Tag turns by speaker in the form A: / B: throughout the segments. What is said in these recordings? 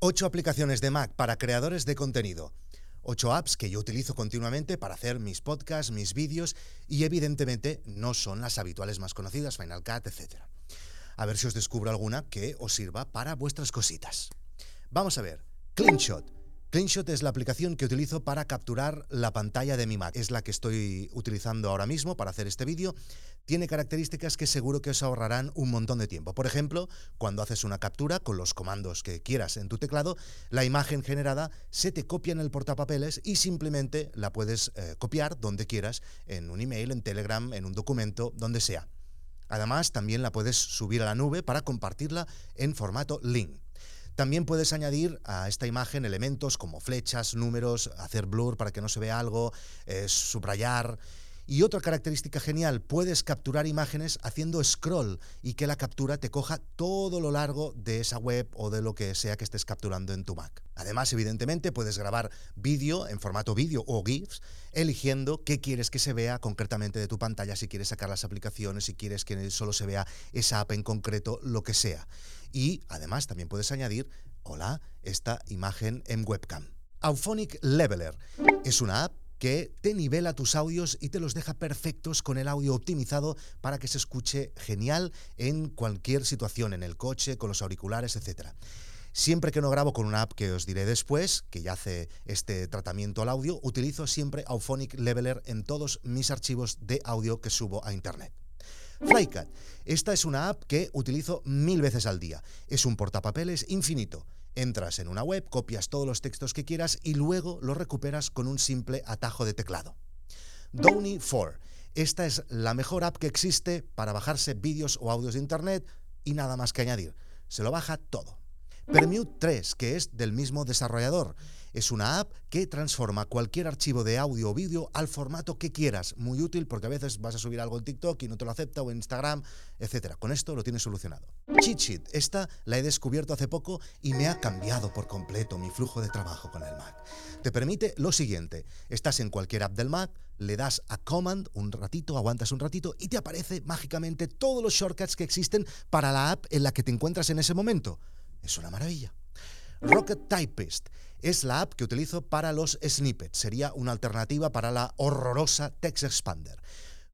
A: 8 aplicaciones de Mac para creadores de contenido. 8 apps que yo utilizo continuamente para hacer mis podcasts, mis vídeos y evidentemente no son las habituales más conocidas, Final Cut, etc. A ver si os descubro alguna que os sirva para vuestras cositas. Vamos a ver. CleanShot CleanShot es la aplicación que utilizo para capturar la pantalla de mi Mac. Es la que estoy utilizando ahora mismo para hacer este vídeo. Tiene características que seguro que os ahorrarán un montón de tiempo. Por ejemplo, cuando haces una captura con los comandos que quieras en tu teclado, la imagen generada se te copia en el portapapeles y simplemente la puedes eh, copiar donde quieras, en un email, en Telegram, en un documento, donde sea. Además, también la puedes subir a la nube para compartirla en formato link. También puedes añadir a esta imagen elementos como flechas, números, hacer blur para que no se vea algo, eh, subrayar. Y otra característica genial, puedes capturar imágenes haciendo scroll y que la captura te coja todo lo largo de esa web o de lo que sea que estés capturando en tu Mac. Además, evidentemente, puedes grabar vídeo en formato vídeo o GIFs, eligiendo qué quieres que se vea concretamente de tu pantalla, si quieres sacar las aplicaciones, si quieres que solo se vea esa app en concreto, lo que sea. Y además también puedes añadir, hola, esta imagen en webcam. Auphonic Leveler es una app que te nivela tus audios y te los deja perfectos con el audio optimizado para que se escuche genial en cualquier situación, en el coche, con los auriculares, etc. Siempre que no grabo con una app que os diré después, que ya hace este tratamiento al audio, utilizo siempre Auphonic Leveler en todos mis archivos de audio que subo a Internet. Flycat. Esta es una app que utilizo mil veces al día. Es un portapapeles infinito. Entras en una web, copias todos los textos que quieras y luego los recuperas con un simple atajo de teclado. Downy 4. Esta es la mejor app que existe para bajarse vídeos o audios de internet y nada más que añadir. Se lo baja todo. Permute 3, que es del mismo desarrollador. Es una app que transforma cualquier archivo de audio o vídeo al formato que quieras. Muy útil porque a veces vas a subir algo en TikTok y no te lo acepta o en Instagram, etc. Con esto lo tienes solucionado. Cheat esta la he descubierto hace poco y me ha cambiado por completo mi flujo de trabajo con el Mac. Te permite lo siguiente, estás en cualquier app del Mac, le das a Command un ratito, aguantas un ratito y te aparece mágicamente todos los shortcuts que existen para la app en la que te encuentras en ese momento. Es una maravilla. Rocket Typist es la app que utilizo para los snippets. Sería una alternativa para la horrorosa Text Expander.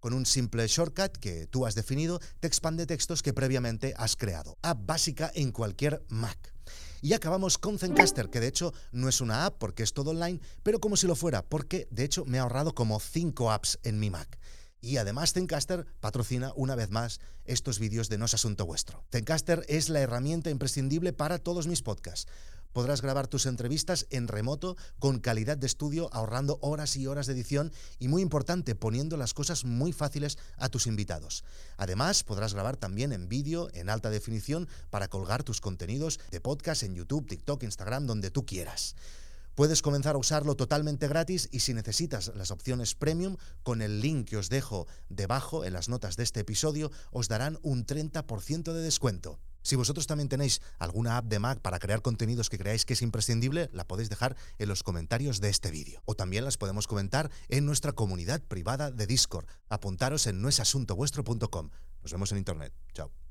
A: Con un simple shortcut que tú has definido, te expande textos que previamente has creado. App básica en cualquier Mac. Y acabamos con Zencaster, que de hecho no es una app porque es todo online, pero como si lo fuera, porque de hecho me ha ahorrado como 5 apps en mi Mac. Y además Zencaster patrocina una vez más estos vídeos de No es Asunto Vuestro. Zencaster es la herramienta imprescindible para todos mis podcasts. Podrás grabar tus entrevistas en remoto con calidad de estudio, ahorrando horas y horas de edición y, muy importante, poniendo las cosas muy fáciles a tus invitados. Además, podrás grabar también en vídeo, en alta definición, para colgar tus contenidos de podcast en YouTube, TikTok, Instagram, donde tú quieras. Puedes comenzar a usarlo totalmente gratis y si necesitas las opciones premium, con el link que os dejo debajo en las notas de este episodio, os darán un 30% de descuento. Si vosotros también tenéis alguna app de Mac para crear contenidos que creáis que es imprescindible, la podéis dejar en los comentarios de este vídeo. O también las podemos comentar en nuestra comunidad privada de Discord. Apuntaros en noesasuntovuestro.com. Nos vemos en Internet. Chao.